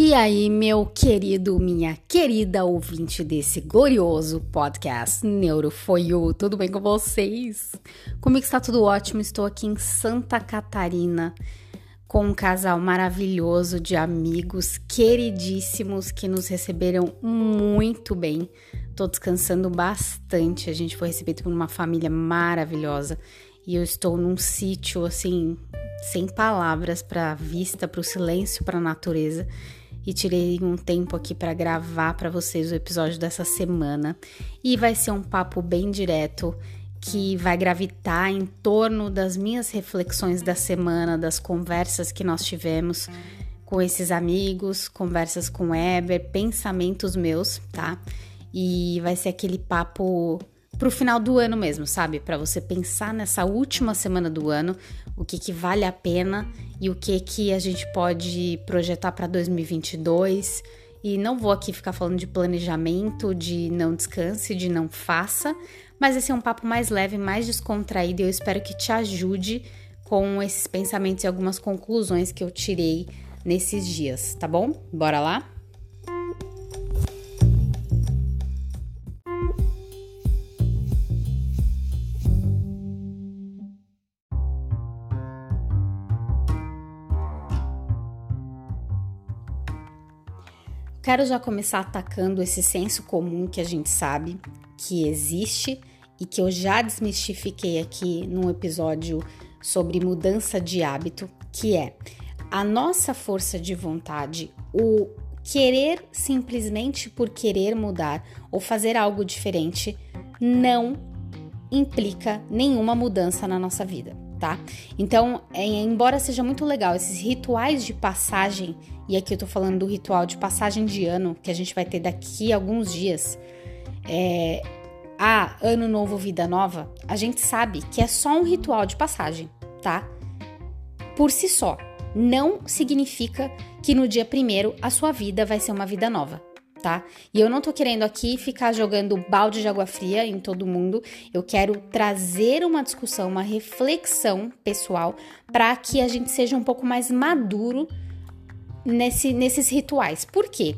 E aí, meu querido, minha querida ouvinte desse glorioso podcast Neuro For You, tudo bem com vocês? Comigo está tudo ótimo, estou aqui em Santa Catarina com um casal maravilhoso de amigos queridíssimos que nos receberam muito bem. Tô descansando bastante, a gente foi recebido por uma família maravilhosa e eu estou num sítio assim, sem palavras para vista, para o silêncio, para a natureza e tirei um tempo aqui para gravar para vocês o episódio dessa semana. E vai ser um papo bem direto que vai gravitar em torno das minhas reflexões da semana, das conversas que nós tivemos com esses amigos, conversas com Eber, pensamentos meus, tá? E vai ser aquele papo pro final do ano mesmo, sabe? Para você pensar nessa última semana do ano, o que que vale a pena e o que que a gente pode projetar para 2022. E não vou aqui ficar falando de planejamento, de não descanse, de não faça, mas esse é um papo mais leve, mais descontraído e eu espero que te ajude com esses pensamentos e algumas conclusões que eu tirei nesses dias, tá bom? Bora lá? Quero já começar atacando esse senso comum que a gente sabe que existe e que eu já desmistifiquei aqui num episódio sobre mudança de hábito, que é a nossa força de vontade, o querer simplesmente por querer mudar ou fazer algo diferente não implica nenhuma mudança na nossa vida tá? Então, é, embora seja muito legal esses rituais de passagem, e aqui eu tô falando do ritual de passagem de ano, que a gente vai ter daqui a alguns dias, é, a Ano Novo, Vida Nova, a gente sabe que é só um ritual de passagem, tá? Por si só. Não significa que no dia primeiro a sua vida vai ser uma vida nova tá? E eu não tô querendo aqui ficar jogando balde de água fria em todo mundo. Eu quero trazer uma discussão, uma reflexão pessoal para que a gente seja um pouco mais maduro nesse, nesses rituais. Por quê?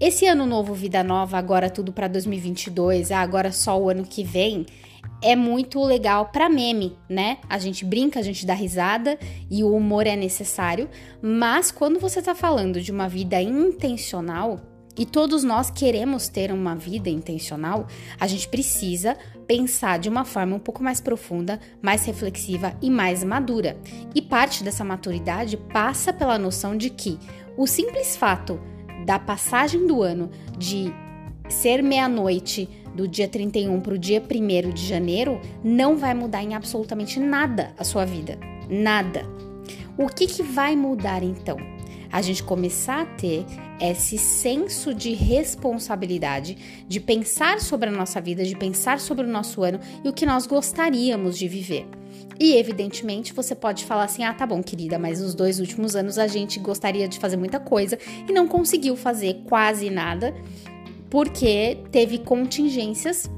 Esse ano novo, vida nova, agora tudo para 2022, ah, agora só o ano que vem, é muito legal para meme, né? A gente brinca, a gente dá risada e o humor é necessário, mas quando você tá falando de uma vida intencional, e todos nós queremos ter uma vida intencional, a gente precisa pensar de uma forma um pouco mais profunda, mais reflexiva e mais madura. E parte dessa maturidade passa pela noção de que o simples fato da passagem do ano de ser meia-noite do dia 31 para o dia 1 de janeiro não vai mudar em absolutamente nada a sua vida. Nada. O que, que vai mudar então? a gente começar a ter esse senso de responsabilidade, de pensar sobre a nossa vida, de pensar sobre o nosso ano e o que nós gostaríamos de viver. E evidentemente você pode falar assim: ah, tá bom, querida, mas nos dois últimos anos a gente gostaria de fazer muita coisa e não conseguiu fazer quase nada porque teve contingências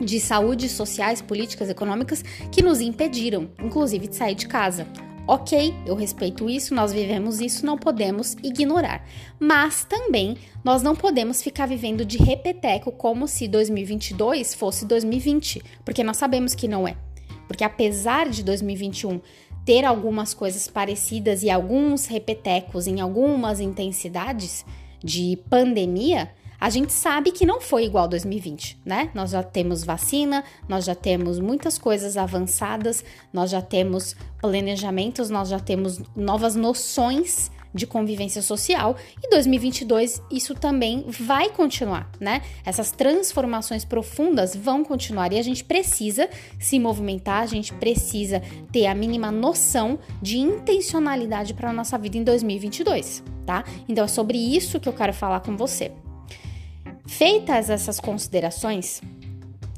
de saúde, sociais, políticas, econômicas que nos impediram, inclusive, de sair de casa. Ok, eu respeito isso, nós vivemos isso, não podemos ignorar. Mas também nós não podemos ficar vivendo de repeteco como se 2022 fosse 2020, porque nós sabemos que não é. Porque apesar de 2021 ter algumas coisas parecidas e alguns repetecos em algumas intensidades de pandemia, a gente sabe que não foi igual 2020, né? Nós já temos vacina, nós já temos muitas coisas avançadas, nós já temos planejamentos, nós já temos novas noções de convivência social e 2022 isso também vai continuar, né? Essas transformações profundas vão continuar e a gente precisa se movimentar, a gente precisa ter a mínima noção de intencionalidade para a nossa vida em 2022, tá? Então é sobre isso que eu quero falar com você. Feitas essas considerações,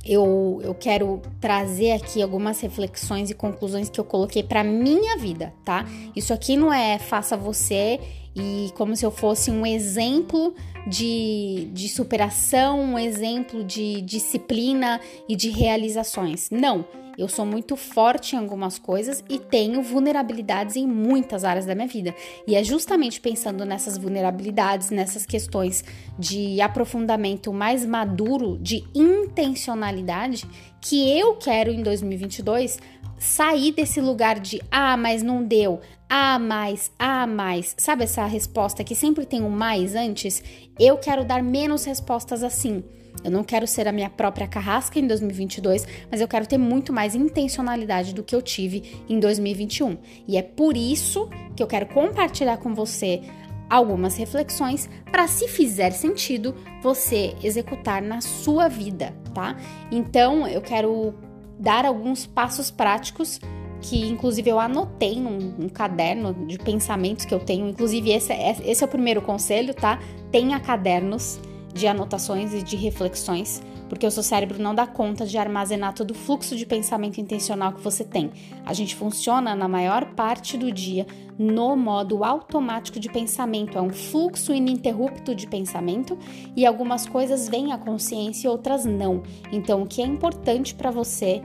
eu, eu quero trazer aqui algumas reflexões e conclusões que eu coloquei para minha vida, tá? Isso aqui não é faça você e como se eu fosse um exemplo de, de superação, um exemplo de disciplina e de realizações. Não, Eu sou muito forte em algumas coisas e tenho vulnerabilidades em muitas áreas da minha vida. E é justamente pensando nessas vulnerabilidades, nessas questões de aprofundamento mais maduro, de intencionalidade, que eu quero em 2022 sair desse lugar de ah, mas não deu, ah, mais, ah, mais. Sabe essa resposta que sempre tem um mais antes? Eu quero dar menos respostas assim. Eu não quero ser a minha própria carrasca em 2022, mas eu quero ter muito mais intencionalidade do que eu tive em 2021. E é por isso que eu quero compartilhar com você algumas reflexões para, se fizer sentido, você executar na sua vida, tá? Então, eu quero dar alguns passos práticos que inclusive eu anotei num, num, caderno de pensamentos que eu tenho. Inclusive, esse é, esse é o primeiro conselho, tá? Tenha cadernos de anotações e de reflexões, porque o seu cérebro não dá conta de armazenar todo o fluxo de pensamento intencional que você tem. A gente funciona na maior parte do dia no modo automático de pensamento, é um fluxo ininterrupto de pensamento e algumas coisas vêm à consciência e outras não. Então, o que é importante para você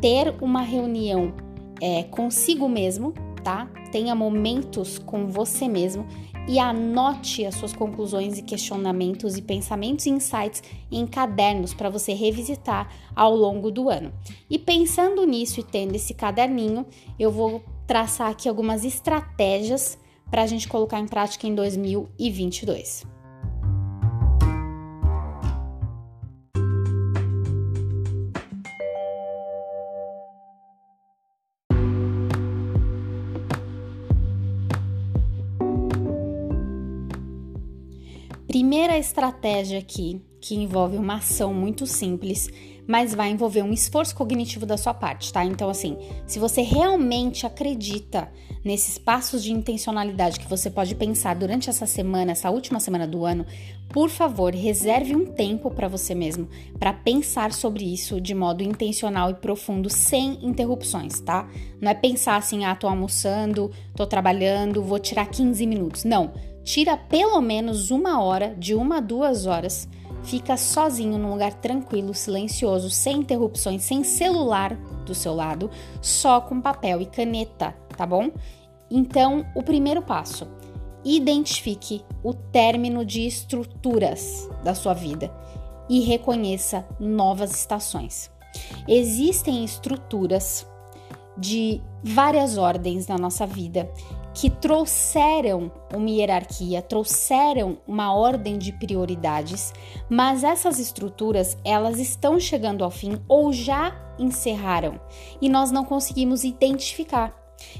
ter uma reunião é, consigo mesmo, tá? Tenha momentos com você mesmo e anote as suas conclusões e questionamentos e pensamentos e insights em cadernos para você revisitar ao longo do ano. E pensando nisso e tendo esse caderninho, eu vou traçar aqui algumas estratégias para a gente colocar em prática em 2022. Primeira estratégia aqui, que envolve uma ação muito simples, mas vai envolver um esforço cognitivo da sua parte, tá? Então, assim, se você realmente acredita nesses passos de intencionalidade que você pode pensar durante essa semana, essa última semana do ano, por favor, reserve um tempo para você mesmo para pensar sobre isso de modo intencional e profundo, sem interrupções, tá? Não é pensar assim, ah, tô almoçando, tô trabalhando, vou tirar 15 minutos. Não Tira pelo menos uma hora, de uma a duas horas, fica sozinho num lugar tranquilo, silencioso, sem interrupções, sem celular do seu lado, só com papel e caneta, tá bom? Então, o primeiro passo: identifique o término de estruturas da sua vida e reconheça novas estações. Existem estruturas de várias ordens na nossa vida que trouxeram uma hierarquia, trouxeram uma ordem de prioridades, mas essas estruturas elas estão chegando ao fim ou já encerraram e nós não conseguimos identificar.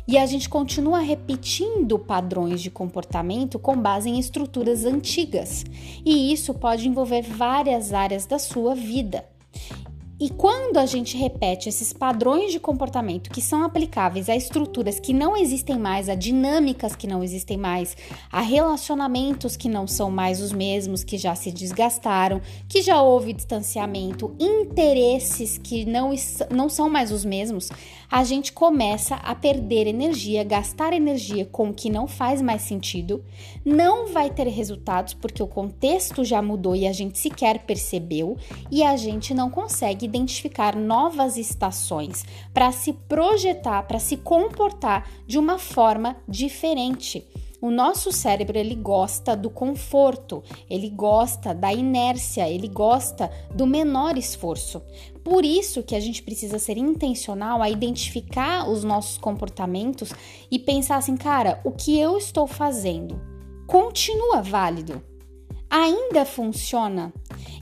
E a gente continua repetindo padrões de comportamento com base em estruturas antigas, e isso pode envolver várias áreas da sua vida. E quando a gente repete esses padrões de comportamento que são aplicáveis a estruturas que não existem mais, a dinâmicas que não existem mais, a relacionamentos que não são mais os mesmos, que já se desgastaram, que já houve distanciamento, interesses que não, não são mais os mesmos, a gente começa a perder energia, gastar energia com o que não faz mais sentido, não vai ter resultados porque o contexto já mudou e a gente sequer percebeu, e a gente não consegue identificar novas estações para se projetar, para se comportar de uma forma diferente. O nosso cérebro ele gosta do conforto, ele gosta da inércia, ele gosta do menor esforço. Por isso que a gente precisa ser intencional a identificar os nossos comportamentos e pensar assim, cara, o que eu estou fazendo continua válido? Ainda funciona?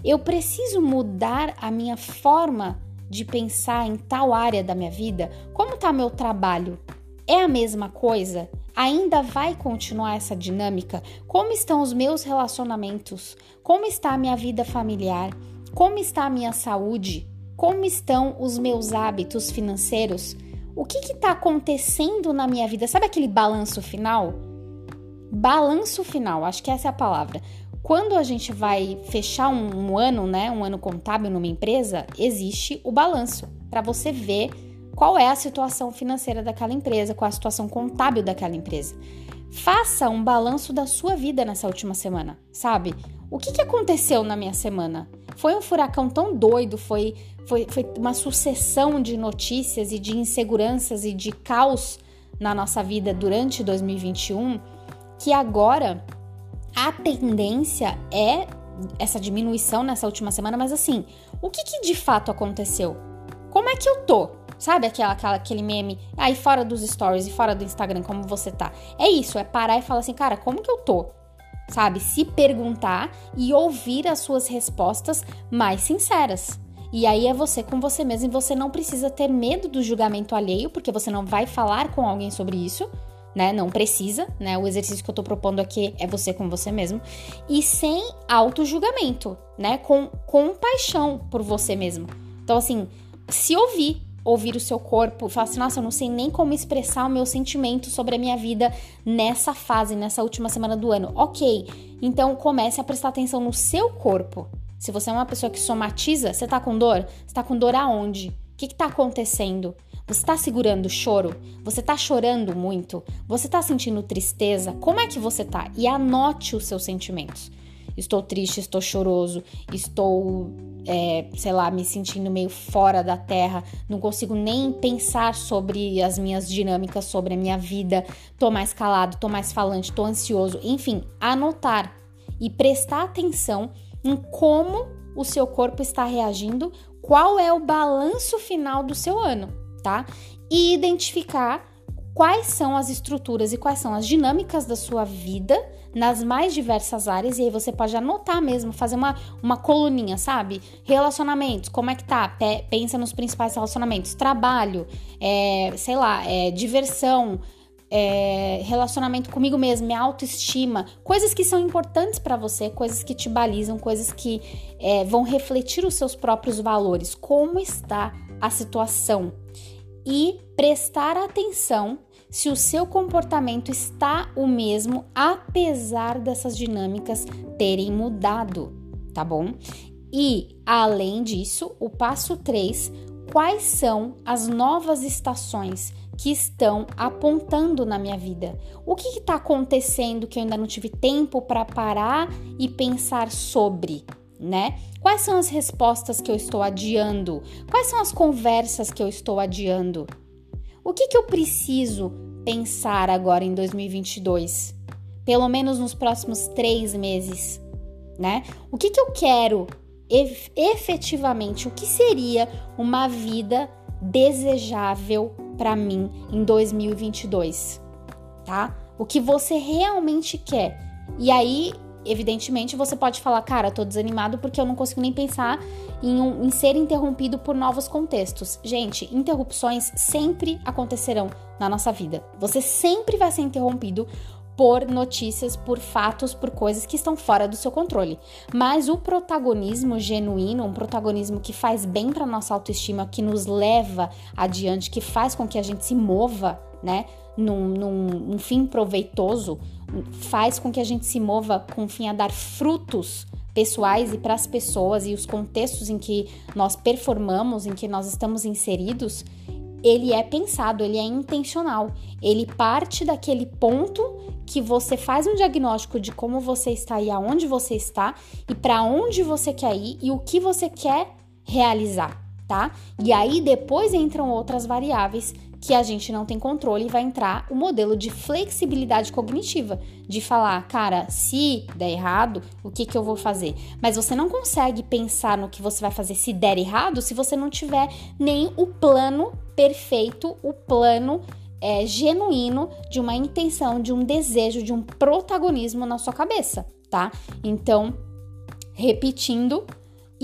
Eu preciso mudar a minha forma de pensar em tal área da minha vida? Como está meu trabalho? É a mesma coisa? Ainda vai continuar essa dinâmica? Como estão os meus relacionamentos? Como está a minha vida familiar? Como está a minha saúde? Como estão os meus hábitos financeiros? O que está acontecendo na minha vida? Sabe aquele balanço final? Balanço final, acho que essa é a palavra. Quando a gente vai fechar um, um ano, né, um ano contábil numa empresa, existe o balanço para você ver qual é a situação financeira daquela empresa, qual é a situação contábil daquela empresa. Faça um balanço da sua vida nessa última semana, sabe? O que, que aconteceu na minha semana? Foi um furacão tão doido, foi, foi, foi uma sucessão de notícias e de inseguranças e de caos na nossa vida durante 2021 que agora a tendência é essa diminuição nessa última semana, mas assim, o que, que de fato aconteceu? Como é que eu tô? Sabe aquela, aquela, aquele meme aí fora dos stories e fora do Instagram, como você tá? É isso, é parar e falar assim, cara, como que eu tô? Sabe? Se perguntar e ouvir as suas respostas mais sinceras. E aí é você com você mesmo e você não precisa ter medo do julgamento alheio, porque você não vai falar com alguém sobre isso né? Não precisa, né? O exercício que eu tô propondo aqui é você com você mesmo. E sem auto-julgamento, né? Com compaixão por você mesmo. Então, assim, se ouvir, ouvir o seu corpo, falar assim, nossa, eu não sei nem como expressar o meu sentimento sobre a minha vida nessa fase, nessa última semana do ano. Ok, então comece a prestar atenção no seu corpo. Se você é uma pessoa que somatiza, você tá com dor? Você tá com dor aonde? O que, que tá acontecendo? Você está segurando o choro? Você está chorando muito? Você está sentindo tristeza? Como é que você está? E anote os seus sentimentos. Estou triste, estou choroso, estou, é, sei lá, me sentindo meio fora da terra, não consigo nem pensar sobre as minhas dinâmicas, sobre a minha vida. Tô mais calado, tô mais falante, tô ansioso. Enfim, anotar e prestar atenção em como o seu corpo está reagindo, qual é o balanço final do seu ano tá? E identificar quais são as estruturas e quais são as dinâmicas da sua vida nas mais diversas áreas, e aí você pode anotar mesmo, fazer uma, uma coluninha, sabe? Relacionamentos, como é que tá? pensa nos principais relacionamentos, trabalho, é, sei lá, é, diversão, é, relacionamento comigo mesmo, minha autoestima, coisas que são importantes para você, coisas que te balizam, coisas que é, vão refletir os seus próprios valores. Como está a situação? e prestar atenção se o seu comportamento está o mesmo apesar dessas dinâmicas terem mudado, tá bom? E além disso, o passo 3, quais são as novas estações que estão apontando na minha vida? O que está acontecendo que eu ainda não tive tempo para parar e pensar sobre? né? Quais são as respostas que eu estou adiando? Quais são as conversas que eu estou adiando? O que, que eu preciso pensar agora em 2022? Pelo menos nos próximos três meses, né? O que, que eu quero efetivamente? O que seria uma vida desejável para mim em 2022, tá? O que você realmente quer. E aí evidentemente, você pode falar, cara, tô desanimado porque eu não consigo nem pensar em, um, em, ser interrompido por novos contextos. Gente, interrupções sempre acontecerão na nossa vida. Você sempre vai ser interrompido por notícias, por fatos, por coisas que estão fora do seu controle. Mas o protagonismo genuíno, um protagonismo que faz bem para nossa autoestima, que nos leva adiante, que faz com que a gente se mova, né, num, num, fim proveitoso, faz com que a gente se mova com fim a dar frutos pessoais e para as pessoas e os contextos em que nós performamos, em que nós estamos inseridos, ele é pensado, ele é intencional. Ele parte daquele ponto que você faz um diagnóstico de como você está e aonde você está e para onde você quer ir e o que você quer realizar, tá? E aí depois entram outras variáveis que a gente não tem controle e vai entrar o modelo de flexibilidade cognitiva, de falar, cara, se der errado, o que, que eu vou fazer? Mas você não consegue pensar no que você vai fazer se der errado se você não tiver nem o plano perfeito, o plano é, genuíno de uma intenção, de um desejo, de um protagonismo na sua cabeça, tá? Então, repetindo,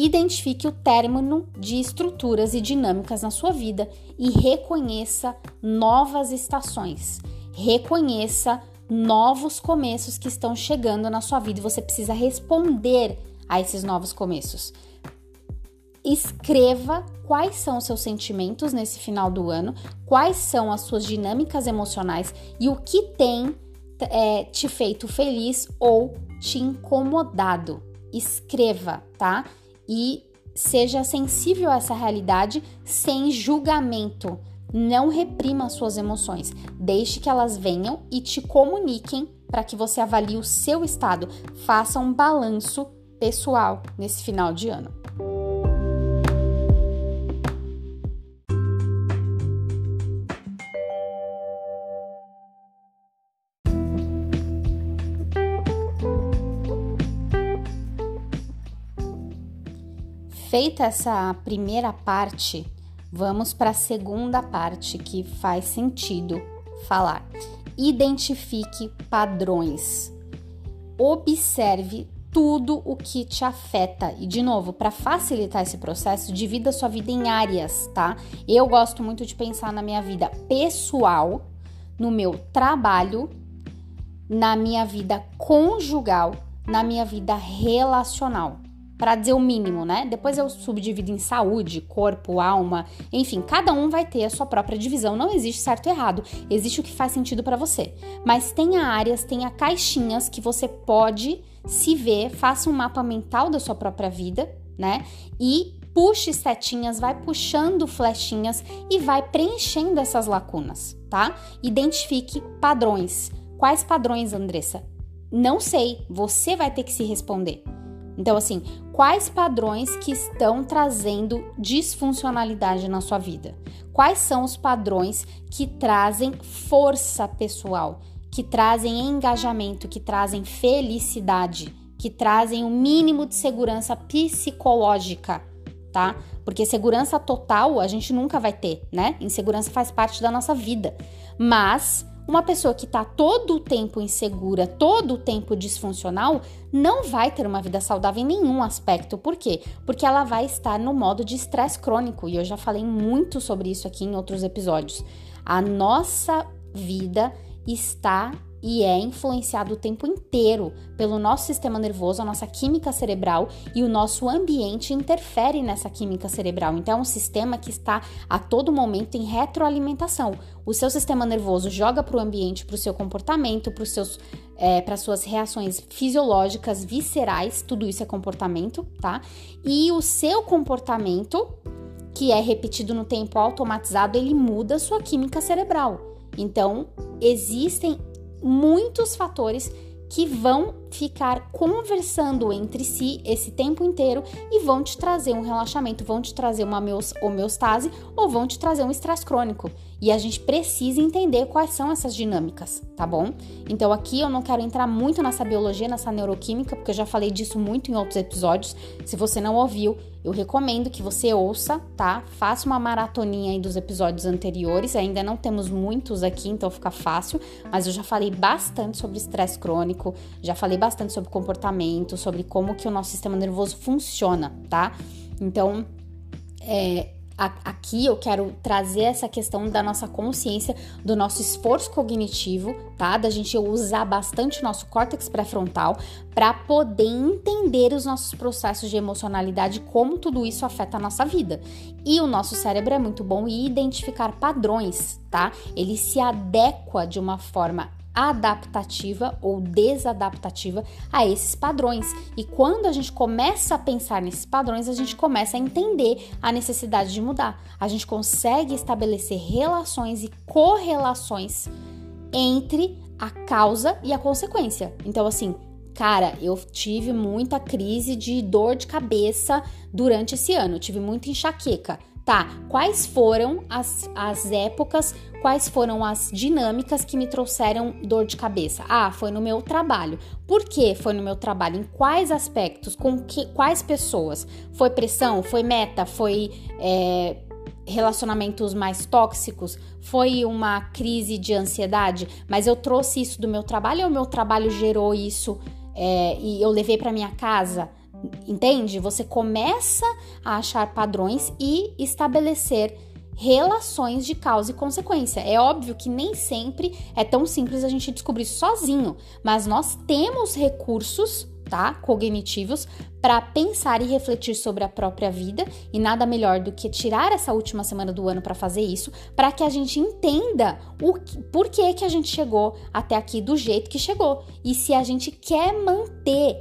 Identifique o término de estruturas e dinâmicas na sua vida e reconheça novas estações. Reconheça novos começos que estão chegando na sua vida e você precisa responder a esses novos começos. Escreva quais são os seus sentimentos nesse final do ano, quais são as suas dinâmicas emocionais e o que tem é, te feito feliz ou te incomodado. Escreva, tá? E seja sensível a essa realidade sem julgamento. Não reprima suas emoções, deixe que elas venham e te comuniquem para que você avalie o seu estado, faça um balanço pessoal nesse final de ano. Feita essa primeira parte, vamos para a segunda parte que faz sentido falar. Identifique padrões. Observe tudo o que te afeta. E de novo, para facilitar esse processo, divida sua vida em áreas, tá? Eu gosto muito de pensar na minha vida pessoal, no meu trabalho, na minha vida conjugal, na minha vida relacional para dizer o mínimo, né? Depois eu subdivido em saúde, corpo, alma, enfim, cada um vai ter a sua própria divisão. Não existe certo e errado, existe o que faz sentido para você. Mas tenha áreas, tenha caixinhas que você pode se ver, faça um mapa mental da sua própria vida, né? E puxe setinhas, vai puxando flechinhas e vai preenchendo essas lacunas, tá? Identifique padrões. Quais padrões, Andressa? Não sei, você vai ter que se responder. Então, assim, quais padrões que estão trazendo disfuncionalidade na sua vida? Quais são os padrões que trazem força pessoal, que trazem engajamento, que trazem felicidade, que trazem o um mínimo de segurança psicológica, tá? Porque segurança total a gente nunca vai ter, né? Insegurança faz parte da nossa vida. Mas uma pessoa que está todo o tempo insegura, todo o tempo disfuncional, não vai ter uma vida saudável em nenhum aspecto. Por quê? Porque ela vai estar no modo de estresse crônico. E eu já falei muito sobre isso aqui em outros episódios. A nossa vida está e é influenciado o tempo inteiro pelo nosso sistema nervoso, a nossa química cerebral e o nosso ambiente interfere nessa química cerebral. Então é um sistema que está a todo momento em retroalimentação. O seu sistema nervoso joga para o ambiente, para o seu comportamento, para seus é, para suas reações fisiológicas, viscerais, tudo isso é comportamento, tá? E o seu comportamento, que é repetido no tempo automatizado, ele muda a sua química cerebral. Então, existem muitos fatores que vão ficar conversando entre si esse tempo inteiro e vão te trazer um relaxamento, vão te trazer uma homeostase ou vão te trazer um estresse crônico. E a gente precisa entender quais são essas dinâmicas, tá bom? Então aqui eu não quero entrar muito nessa biologia, nessa neuroquímica, porque eu já falei disso muito em outros episódios. Se você não ouviu, eu recomendo que você ouça, tá? Faça uma maratoninha aí dos episódios anteriores. Ainda não temos muitos aqui, então fica fácil, mas eu já falei bastante sobre estresse crônico, já falei bastante sobre comportamento, sobre como que o nosso sistema nervoso funciona, tá? Então, é, aqui eu quero trazer essa questão da nossa consciência, do nosso esforço cognitivo, tá? Da gente usar bastante o nosso córtex pré-frontal para poder entender os nossos processos de emocionalidade, como tudo isso afeta a nossa vida. E o nosso cérebro é muito bom em identificar padrões, tá? Ele se adequa de uma forma adaptativa ou desadaptativa a esses padrões. E quando a gente começa a pensar nesses padrões, a gente começa a entender a necessidade de mudar. A gente consegue estabelecer relações e correlações entre a causa e a consequência. Então, assim, cara, eu tive muita crise de dor de cabeça durante esse ano, tive muita enxaqueca. Tá, quais foram as, as épocas, quais foram as dinâmicas que me trouxeram dor de cabeça? Ah, foi no meu trabalho. Por que foi no meu trabalho? Em quais aspectos? Com que, quais pessoas? Foi pressão? Foi meta? Foi é, relacionamentos mais tóxicos? Foi uma crise de ansiedade? Mas eu trouxe isso do meu trabalho ou o meu trabalho gerou isso é, e eu levei para minha casa? Entende? Você começa a achar padrões e estabelecer relações de causa e consequência. É óbvio que nem sempre é tão simples a gente descobrir sozinho, mas nós temos recursos, tá? Cognitivos para pensar e refletir sobre a própria vida e nada melhor do que tirar essa última semana do ano para fazer isso, para que a gente entenda o que, por que que a gente chegou até aqui do jeito que chegou e se a gente quer manter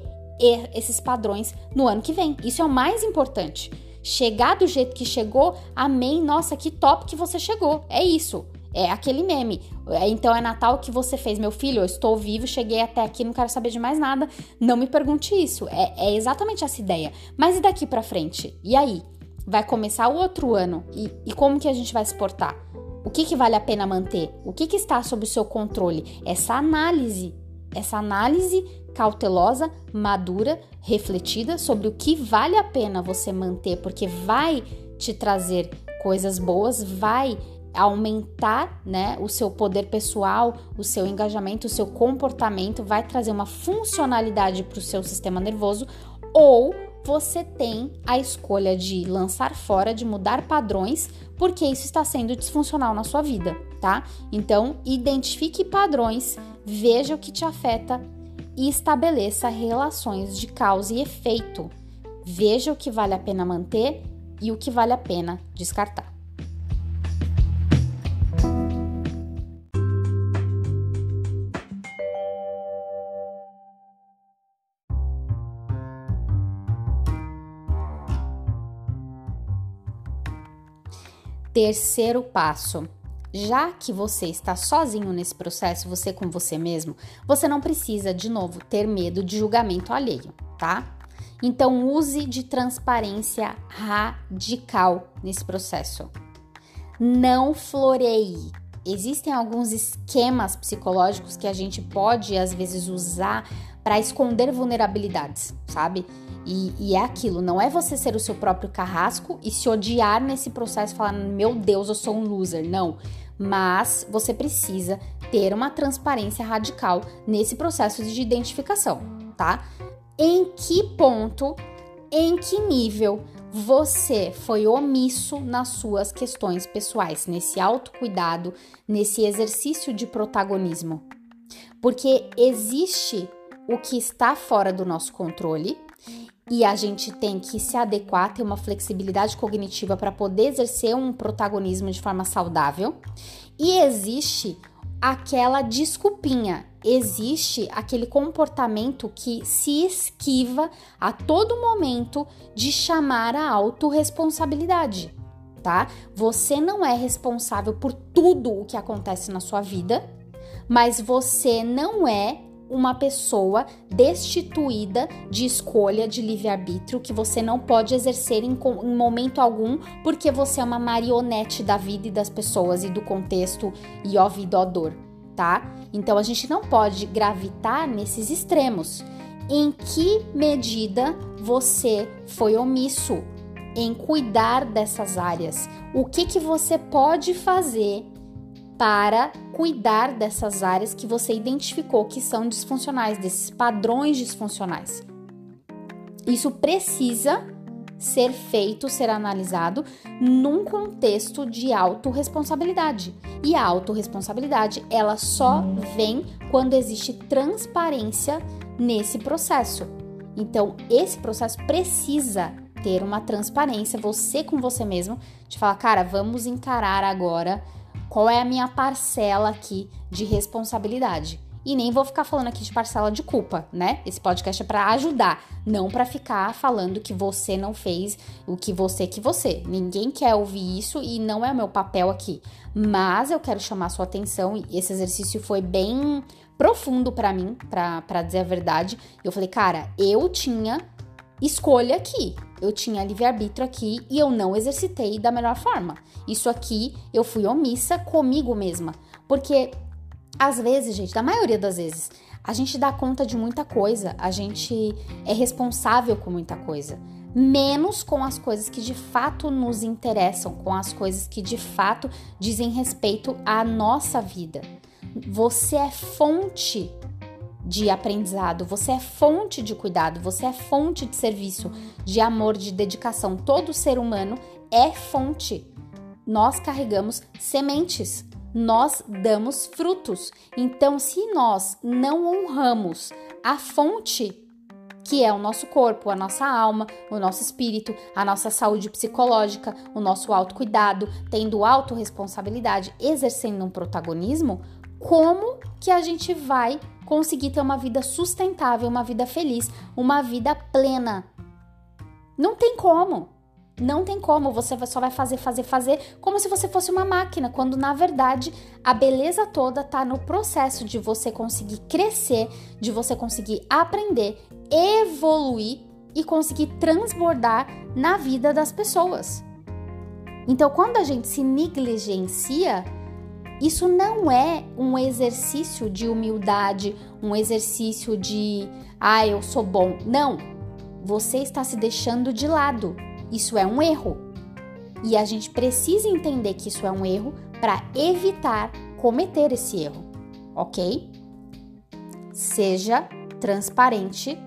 esses padrões no ano que vem. Isso é o mais importante. Chegar do jeito que chegou, amém, nossa, que top que você chegou. É isso. É aquele meme. É, então é Natal que você fez, meu filho. Eu estou vivo, cheguei até aqui, não quero saber de mais nada. Não me pergunte isso. É, é exatamente essa ideia. Mas e daqui para frente? E aí? Vai começar o outro ano e, e como que a gente vai se portar? O que, que vale a pena manter? O que, que está sob o seu controle? Essa análise essa análise cautelosa, madura, refletida sobre o que vale a pena você manter, porque vai te trazer coisas boas, vai aumentar né, o seu poder pessoal, o seu engajamento, o seu comportamento, vai trazer uma funcionalidade para o seu sistema nervoso, ou você tem a escolha de lançar fora, de mudar padrões, porque isso está sendo disfuncional na sua vida, tá? Então, identifique padrões, veja o que te afeta e estabeleça relações de causa e efeito. Veja o que vale a pena manter e o que vale a pena descartar. Terceiro passo. Já que você está sozinho nesse processo, você com você mesmo, você não precisa, de novo, ter medo de julgamento alheio, tá? Então, use de transparência radical nesse processo. Não floreie. Existem alguns esquemas psicológicos que a gente pode, às vezes, usar para esconder vulnerabilidades, sabe? E, e, é aquilo, não é você ser o seu próprio carrasco e se odiar nesse processo, falar, meu Deus, eu sou um loser. Não. Mas você precisa ter uma transparência radical nesse processo de identificação, tá? Em que ponto, em que nível você foi omisso nas suas questões pessoais, nesse autocuidado, nesse exercício de protagonismo? Porque existe o que está fora do nosso controle e a gente tem que se adequar, ter uma flexibilidade cognitiva para poder exercer um protagonismo de forma saudável. E existe aquela desculpinha, existe aquele comportamento que se esquiva a todo momento de chamar a autorresponsabilidade, tá? Você não é responsável por tudo o que acontece na sua vida, mas você não é uma pessoa destituída de escolha de livre-arbítrio que você não pode exercer em, em, momento algum porque você é uma marionete da vida e das pessoas e do contexto e ó vida ó dor, tá? Então a gente não pode gravitar nesses extremos. Em que medida você foi omisso em cuidar dessas áreas? O que que você pode fazer para cuidar dessas áreas que você identificou que são disfuncionais, desses padrões disfuncionais. Isso precisa ser feito, ser analisado num contexto de autorresponsabilidade. E a autorresponsabilidade, ela só vem quando existe transparência nesse processo. Então, esse processo precisa ter uma transparência, você com você mesmo, de falar, cara, vamos encarar agora qual é a minha parcela aqui de responsabilidade. E nem vou ficar falando aqui de parcela de culpa, né? Esse podcast é para ajudar, não para ficar falando que você não fez o que você que você. Ninguém quer ouvir isso e não é o meu papel aqui. Mas eu quero chamar sua atenção e esse exercício foi bem profundo para mim, para dizer a verdade. Eu falei, cara, eu tinha escolha aqui. Eu tinha livre-arbítrio aqui e eu não exercitei da melhor forma. Isso aqui eu fui omissa comigo mesma. Porque às vezes, gente, da maioria das vezes, a gente dá conta de muita coisa, a gente é responsável com muita coisa. Menos com as coisas que de fato nos interessam, com as coisas que de fato dizem respeito à nossa vida. Você é fonte de aprendizado, você é fonte de cuidado, você é fonte de serviço, de amor, de dedicação. Todo ser humano é fonte. Nós carregamos sementes, nós damos frutos. Então, se nós não honramos a fonte, que é o nosso corpo, a nossa alma, o nosso espírito, a nossa saúde psicológica, o nosso autocuidado, tendo autorresponsabilidade, exercendo um protagonismo, como que a gente vai conseguir ter uma vida sustentável, uma vida feliz, uma vida plena. Não tem como. Não tem como, você só vai fazer, fazer, fazer, como se você fosse uma máquina, quando na verdade a beleza toda tá no processo de você conseguir crescer, de você conseguir aprender, evoluir e conseguir transbordar na vida das pessoas. Então, quando a gente se negligencia, Isso não é um exercício de humildade, um exercício de, ah, eu sou bom. Não. Você está se deixando de lado. Isso é um erro. E a gente precisa entender que isso é um erro para evitar cometer esse erro, ok? Seja transparente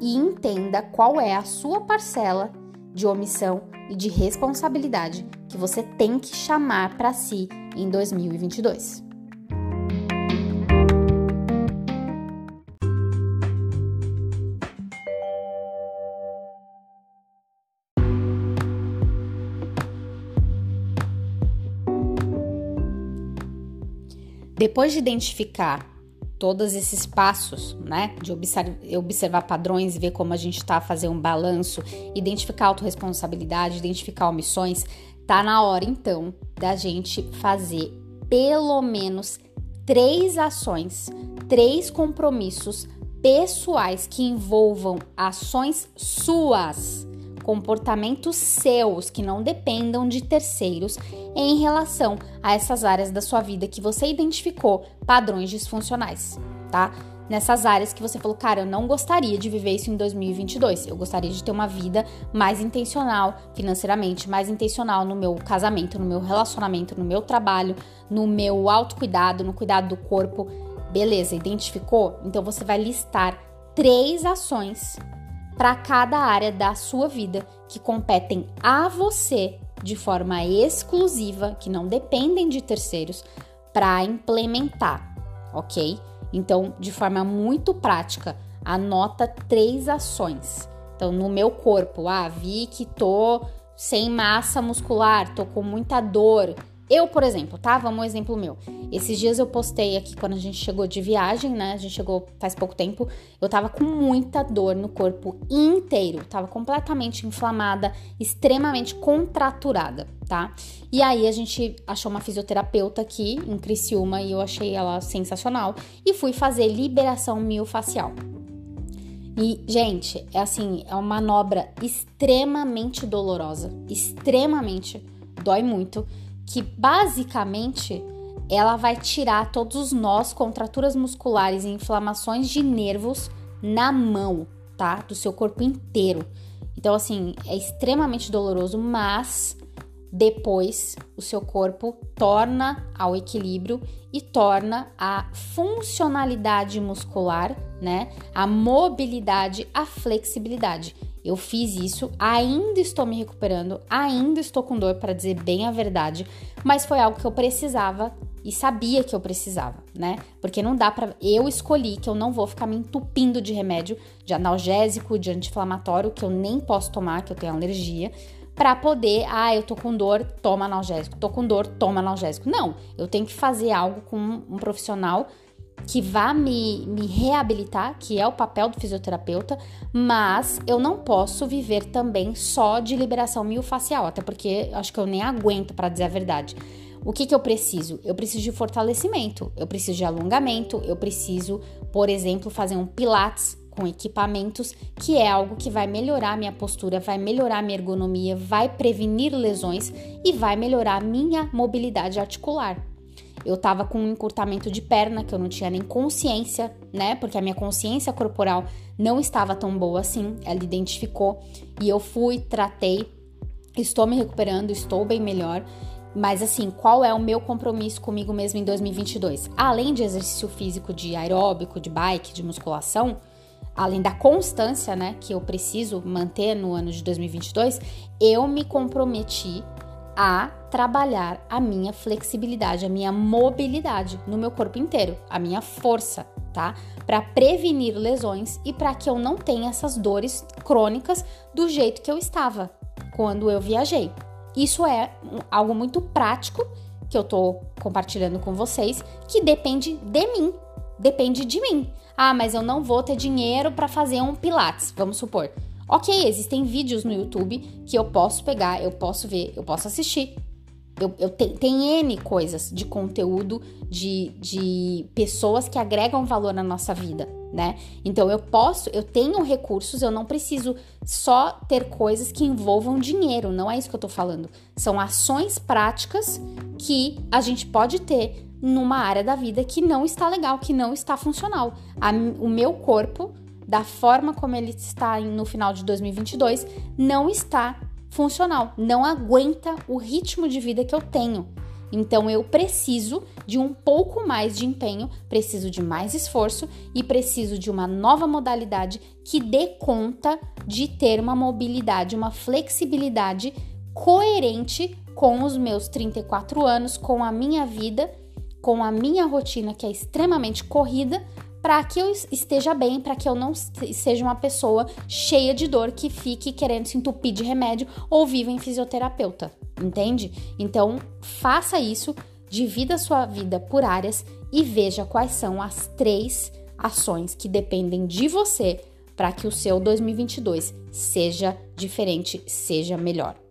e entenda qual é a sua parcela de omissão e de responsabilidade que você tem que chamar para si em 2022. Depois de identificar todos esses passos, né, de observar, padrões, ver como a gente está, fazer um balanço, identificar autorresponsabilidade, identificar omissões, tá na hora então da gente fazer pelo menos três ações, três compromissos pessoais que envolvam ações suas comportamentos seus que não dependam de terceiros em relação a essas áreas da sua vida que você identificou padrões disfuncionais, tá? Nessas áreas que você falou, cara, eu não gostaria de viver isso em 2022. Eu gostaria de ter uma vida mais intencional financeiramente, mais intencional no meu casamento, no meu relacionamento, no meu trabalho, no meu autocuidado, no cuidado do corpo. Beleza, identificou? Então você vai listar três ações para cada área da sua vida que competem a você de forma exclusiva, que não dependem de terceiros, para implementar, ok? Então, de forma muito prática, anota três ações. Então, no meu corpo, ah, vi que tô sem massa muscular, tô com muita dor, eu, por exemplo, tá? Vamos um exemplo meu. Esses dias eu postei aqui quando a gente chegou de viagem, né? A gente chegou faz pouco tempo. Eu tava com muita dor no corpo inteiro. Tava completamente inflamada, extremamente contraturada, tá? E aí a gente achou uma fisioterapeuta aqui em Criciúma e eu achei ela sensacional. E fui fazer liberação miofascial. E, gente, é assim, é uma manobra extremamente dolorosa. Extremamente. Dói muito que basicamente ela vai tirar todos os nós, contraturas musculares e inflamações de nervos na mão, tá? Do seu corpo inteiro. Então, assim, é extremamente doloroso, mas depois o seu corpo torna ao equilíbrio e torna a funcionalidade muscular, né? A mobilidade, a flexibilidade. Eu fiz isso, ainda estou me recuperando, ainda estou com dor para dizer bem a verdade, mas foi algo que eu precisava e sabia que eu precisava, né? Porque não dá para eu escolhi que eu não vou ficar me entupindo de remédio, de analgésico, de anti-inflamatório que eu nem posso tomar, que eu tenho alergia, para poder, ah, eu tô com dor, toma analgésico, tô com dor, toma analgésico. Não, eu tenho que fazer algo com um profissional que vá me, me reabilitar, que é o papel do fisioterapeuta, mas eu não posso viver também só de liberação miofascial, até porque acho que eu nem aguento para dizer a verdade. O que, que eu preciso? Eu preciso de fortalecimento, eu preciso de alongamento, eu preciso, por exemplo, fazer um pilates com equipamentos, que é algo que vai melhorar minha postura, vai melhorar minha ergonomia, vai prevenir lesões e vai melhorar minha mobilidade articular. Eu tava com um encurtamento de perna que eu não tinha nem consciência, né? Porque a minha consciência corporal não estava tão boa assim. Ela identificou e eu fui, tratei, estou me recuperando, estou bem melhor. Mas assim, qual é o meu compromisso comigo mesmo em 2022? Além de exercício físico de aeróbico, de bike, de musculação, além da constância, né, que eu preciso manter no ano de 2022, eu me comprometi a trabalhar a minha flexibilidade, a minha mobilidade no meu corpo inteiro, a minha força, tá? Para prevenir lesões e para que eu não tenha essas dores crônicas do jeito que eu estava quando eu viajei. Isso é algo muito prático que eu tô compartilhando com vocês, que depende de mim, depende de mim. Ah, mas eu não vou ter dinheiro para fazer um pilates, vamos supor. Ok, existem vídeos no YouTube que eu posso pegar, eu posso ver, eu posso assistir. Eu, eu te, tem N coisas de conteúdo de, de pessoas que agregam valor na nossa vida, né? Então eu posso, eu tenho recursos, eu não preciso só ter coisas que envolvam dinheiro, não é isso que eu tô falando. São ações práticas que a gente pode ter numa área da vida que não está legal, que não está funcional. A, o meu corpo, da forma como ele está no final de 2022, não está funcional, não aguenta o ritmo de vida que eu tenho. Então eu preciso de um pouco mais de empenho, preciso de mais esforço e preciso de uma nova modalidade que dê conta de ter uma mobilidade, uma flexibilidade coerente com os meus 34 anos, com a minha vida, com a minha rotina que é extremamente corrida, para que eu esteja bem, para que eu não seja uma pessoa cheia de dor que fique querendo se entupir de remédio ou viva em fisioterapeuta, entende? Então, faça isso, divida sua vida por áreas e veja quais são as três ações que dependem de você para que o seu 2022 seja diferente, seja melhor.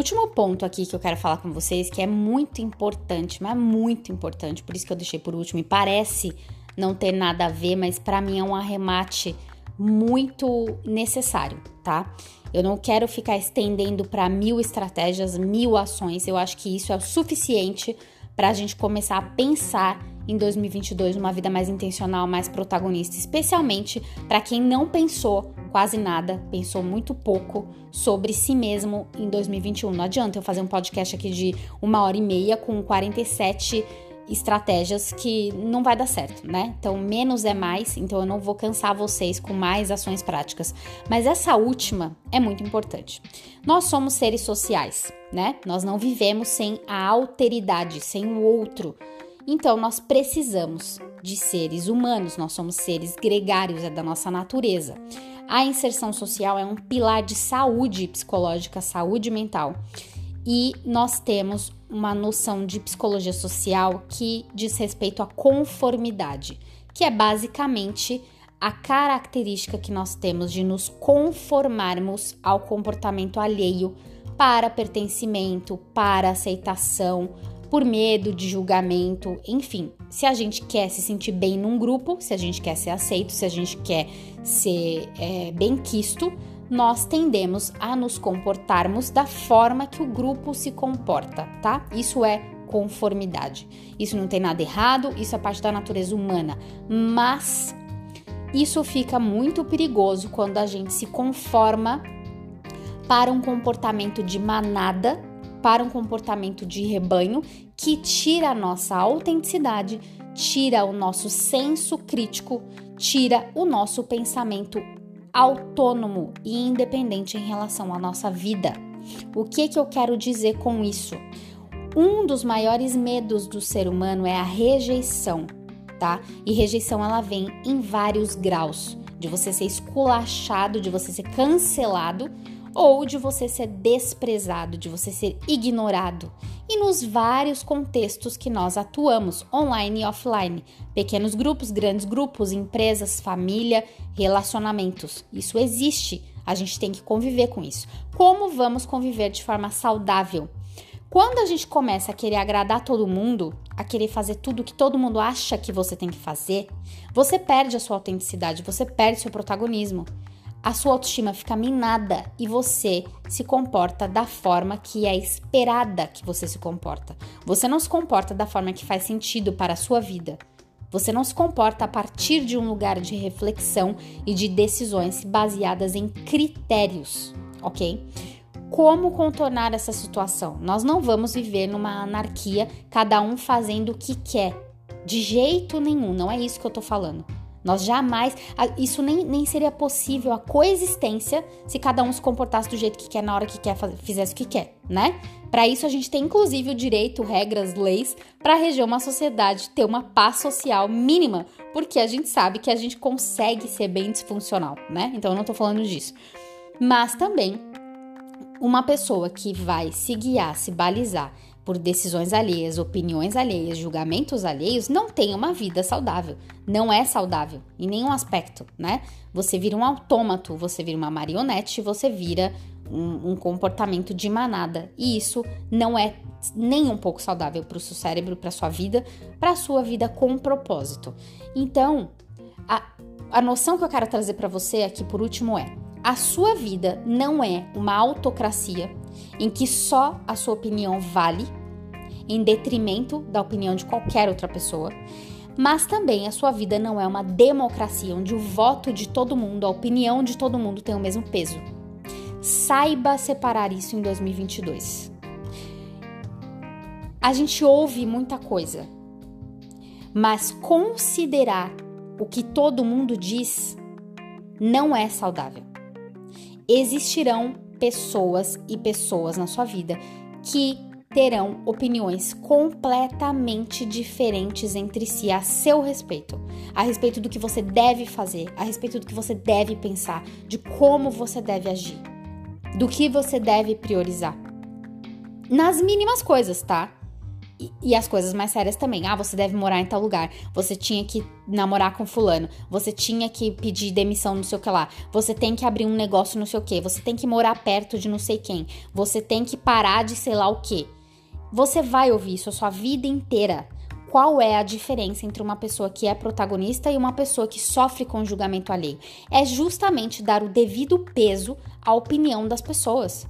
Último ponto aqui que eu quero falar com vocês, que é muito importante, mas muito importante, por isso que eu deixei por último e parece não ter nada a ver, mas para mim é um arremate muito necessário, tá? Eu não quero ficar estendendo para mil estratégias, mil ações. Eu acho que isso é o suficiente para a gente começar a pensar em 2022 numa vida mais intencional, mais protagonista, especialmente para quem não pensou quase nada, pensou muito pouco sobre si mesmo em 2021. Não adianta eu fazer um podcast aqui de uma hora e meia com 47 estratégias que não vai dar certo, né? Então, menos é mais, então eu não vou cansar vocês com mais ações práticas. Mas essa última é muito importante. Nós somos seres sociais, né? Nós não vivemos sem a alteridade, sem o outro. Então, nós precisamos de seres humanos, nós somos seres gregários, é da nossa natureza. A inserção social é um pilar de saúde psicológica, saúde mental. E nós temos uma noção de psicologia social que diz respeito à conformidade, que é basicamente a característica que nós temos de nos conformarmos ao comportamento alheio para pertencimento, para aceitação, por medo de julgamento, enfim. Se a gente quer se sentir bem num grupo, se a gente quer ser aceito, se a gente quer ser é, bem quisto, nós tendemos a nos comportarmos da forma que o grupo se comporta, tá? Isso é conformidade. Isso não tem nada errado, isso é parte da natureza humana, mas isso fica muito perigoso quando a gente se conforma para um comportamento de manada para um comportamento de rebanho que tira a nossa autenticidade, tira o nosso senso crítico, tira o nosso pensamento autônomo e independente em relação à nossa vida. O que que eu quero dizer com isso? Um dos maiores medos do ser humano é a rejeição, tá? E rejeição ela vem em vários graus, de você ser esculachado, de você ser cancelado ou de você ser desprezado, de você ser ignorado. E nos vários contextos que nós atuamos, online e offline, pequenos grupos, grandes grupos, empresas, família, relacionamentos. Isso existe. A gente tem que conviver com isso. Como vamos conviver de forma saudável? Quando a gente começa a querer agradar todo mundo, a querer fazer tudo que todo mundo acha que você tem que fazer, você perde a sua autenticidade, você perde seu protagonismo a sua autoestima fica minada e você se comporta da forma que é esperada que você se comporta. Você não se comporta da forma que faz sentido para a sua vida. Você não se comporta a partir de um lugar de reflexão e de decisões baseadas em critérios, ok? Como contornar essa situação? Nós não vamos viver numa anarquia, cada um fazendo o que quer. De jeito nenhum, não é isso que eu tô falando. Nós jamais. Isso nem, nem seria possível a coexistência se cada um se comportasse do jeito que quer, na hora que quer, fizesse o que quer, né? Para isso, a gente tem inclusive o direito, regras, leis, para reger uma sociedade, ter uma paz social mínima, porque a gente sabe que a gente consegue ser bem disfuncional, né? Então, eu não tô falando disso. Mas também, uma pessoa que vai se guiar, se balizar por decisões alheias, opiniões alheias, julgamentos alheios, não tem uma vida saudável. Não é saudável em nenhum aspecto, né? Você vira um autômato, você vira uma marionete, você vira um, um comportamento de manada. E isso não é nem um pouco saudável para o seu cérebro, para sua vida, para sua vida com propósito. Então, a, a noção que eu quero trazer para você aqui por último é: a sua vida não é uma autocracia em que só a sua opinião vale, em detrimento da opinião de qualquer outra pessoa, mas também a sua vida não é uma democracia onde o voto de todo mundo, a opinião de todo mundo tem o mesmo peso. Saiba separar isso em 2022. A gente ouve muita coisa, mas considerar o que todo mundo diz não é saudável. Existirão pessoas e pessoas na sua vida que terão opiniões completamente diferentes entre si a seu respeito, a respeito do que você deve fazer, a respeito do que você deve pensar, de como você deve agir, do que você deve priorizar. Nas mínimas coisas, tá? E, as coisas mais sérias também. Ah, você deve morar em tal lugar. Você tinha que namorar com fulano. Você tinha que pedir demissão não sei o que lá. Você tem que abrir um negócio não sei o que. Você tem que morar perto de não sei quem. Você tem que parar de sei lá o que. Você vai ouvir isso a sua vida inteira. Qual é a diferença entre uma pessoa que é protagonista e uma pessoa que sofre com julgamento alheio? É justamente dar o devido peso à opinião das pessoas.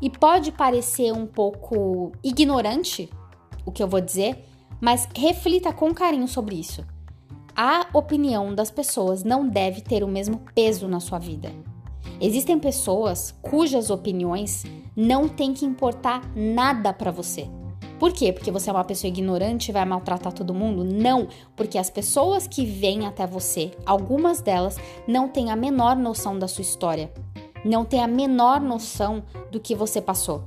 E pode parecer um pouco ignorante o que eu vou dizer, mas reflita com carinho sobre isso. A opinião das pessoas não deve ter o mesmo peso na sua vida. Existem pessoas cujas opiniões não têm que importar nada para você. Por quê? Porque você é uma pessoa ignorante e vai maltratar todo mundo? Não, porque as pessoas que vêm até você, algumas delas não têm a menor noção da sua história, não têm a menor noção do que você passou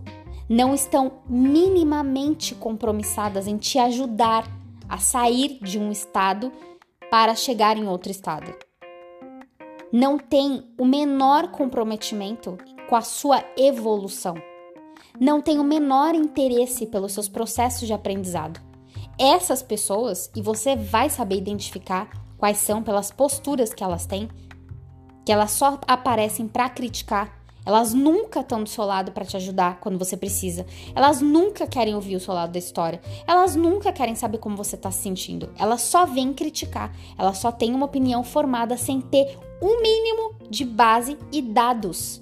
não estão minimamente compromissadas em te ajudar a sair de um estado para chegar em outro estado. Não tem o menor comprometimento com a sua evolução. Não tem o menor interesse pelos seus processos de aprendizado. Essas pessoas, e você vai saber identificar quais são pelas posturas que elas têm, que elas só aparecem para criticar elas nunca estão do seu lado para te ajudar quando você precisa. Elas nunca querem ouvir o seu lado da história. Elas nunca querem saber como você está se sentindo. Elas só vêm criticar. Elas só têm uma opinião formada sem ter um mínimo de base e dados.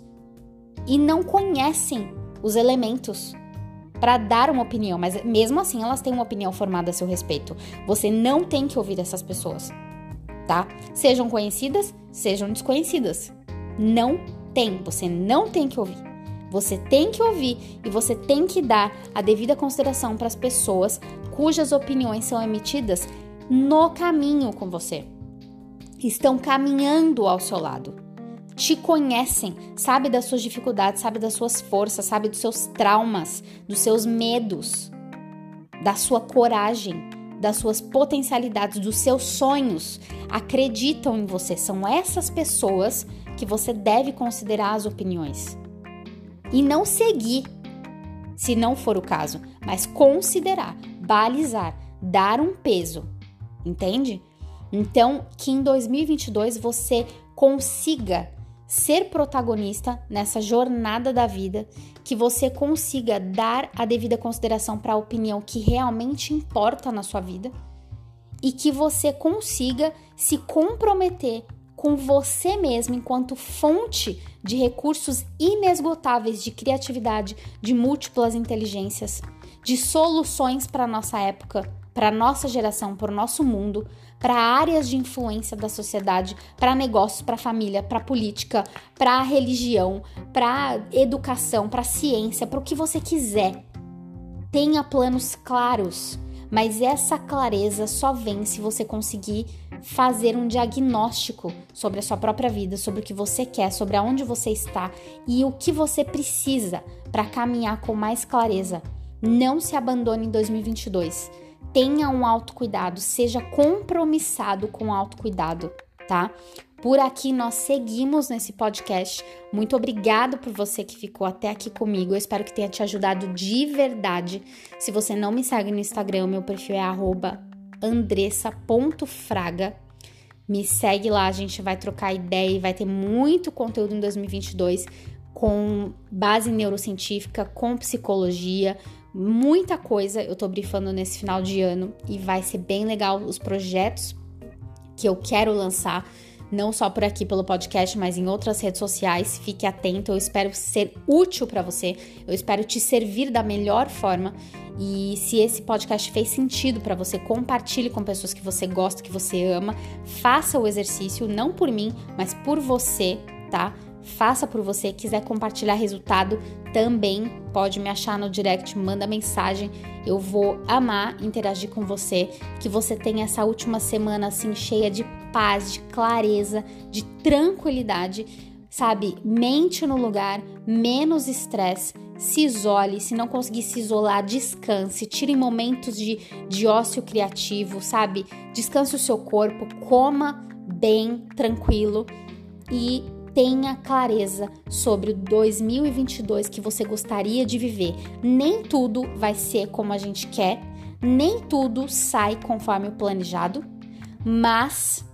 E não conhecem os elementos para dar uma opinião, mas mesmo assim elas têm uma opinião formada a seu respeito. Você não tem que ouvir essas pessoas, tá? Sejam conhecidas, sejam desconhecidas. Não tem, você não tem que ouvir. Você tem que ouvir e você tem que dar a devida consideração para as pessoas cujas opiniões são emitidas no caminho com você. Estão caminhando ao seu lado. Te conhecem, sabe das suas dificuldades, sabe das suas forças, sabe dos seus traumas, dos seus medos, da sua coragem, das suas potencialidades, dos seus sonhos. Acreditam em você. São essas pessoas que você deve considerar as opiniões e não seguir, se não for o caso, mas considerar, balizar, dar um peso, entende? Então, que em 2022 você consiga ser protagonista nessa jornada da vida, que você consiga dar a devida consideração para a opinião que realmente importa na sua vida e que você consiga se comprometer com você mesmo enquanto fonte de recursos inesgotáveis de criatividade, de múltiplas inteligências, de soluções para nossa época, para nossa geração, para o nosso mundo, para áreas de influência da sociedade, para negócios, para família, para política, para religião, para educação, para ciência, para o que você quiser. Tenha planos claros, mas essa clareza só vem se você conseguir fazer um diagnóstico sobre a sua própria vida, sobre o que você quer, sobre aonde você está e o que você precisa para caminhar com mais clareza. Não se abandone em 2022. Tenha um autocuidado, seja compromissado com o autocuidado, tá? Por aqui nós seguimos nesse podcast. Muito obrigado por você que ficou até aqui comigo. Eu espero que tenha te ajudado de verdade. Se você não me segue no Instagram, meu perfil é andressa.fraga. Me segue lá, a gente vai trocar ideia e vai ter muito conteúdo em 2022 com base neurocientífica, com psicologia, muita coisa eu tô brifando nesse final de ano e vai ser bem legal os projetos que eu quero lançar, não só por aqui pelo podcast, mas em outras redes sociais. Fique atento, eu espero ser útil para você, eu espero te servir da melhor forma. E se esse podcast fez sentido para você, compartilhe com pessoas que você gosta, que você ama. Faça o exercício, não por mim, mas por você, tá? Faça por você. Quiser compartilhar resultado, também pode me achar no direct, manda mensagem. Eu vou amar interagir com você. Que você tenha essa última semana assim cheia de paz, de clareza, de tranquilidade. Sabe, mente no lugar, menos estresse, se isole, se não conseguir se isolar, descanse, tire momentos de, de ócio criativo, sabe? Descanse o seu corpo, coma bem, tranquilo e tenha clareza sobre o 2022 que você gostaria de viver. Nem tudo vai ser como a gente quer, nem tudo sai conforme o planejado, mas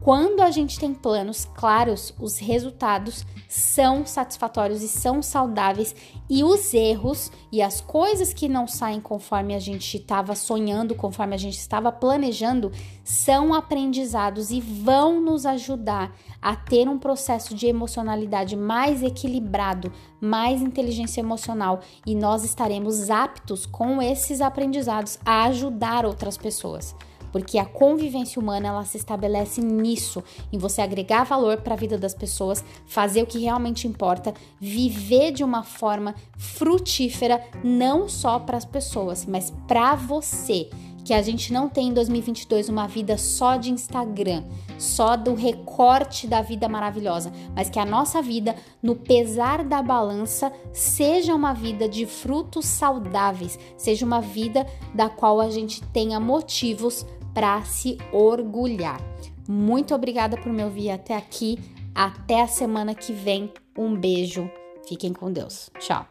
quando a gente tem planos claros, os resultados são satisfatórios e são saudáveis, e os erros e as coisas que não saem conforme a gente estava sonhando, conforme a gente estava planejando, são aprendizados e vão nos ajudar a ter um processo de emocionalidade mais equilibrado, mais inteligência emocional, e nós estaremos aptos com esses aprendizados a ajudar outras pessoas porque a convivência humana ela se estabelece nisso, em você agregar valor para a vida das pessoas, fazer o que realmente importa, viver de uma forma frutífera não só para as pessoas, mas para você. Que a gente não tem em 2022 uma vida só de Instagram, só do recorte da vida maravilhosa, mas que a nossa vida, no pesar da balança, seja uma vida de frutos saudáveis, seja uma vida da qual a gente tenha motivos para se orgulhar. Muito obrigada por me ouvir até aqui. Até a semana que vem. Um beijo. Fiquem com Deus. Tchau.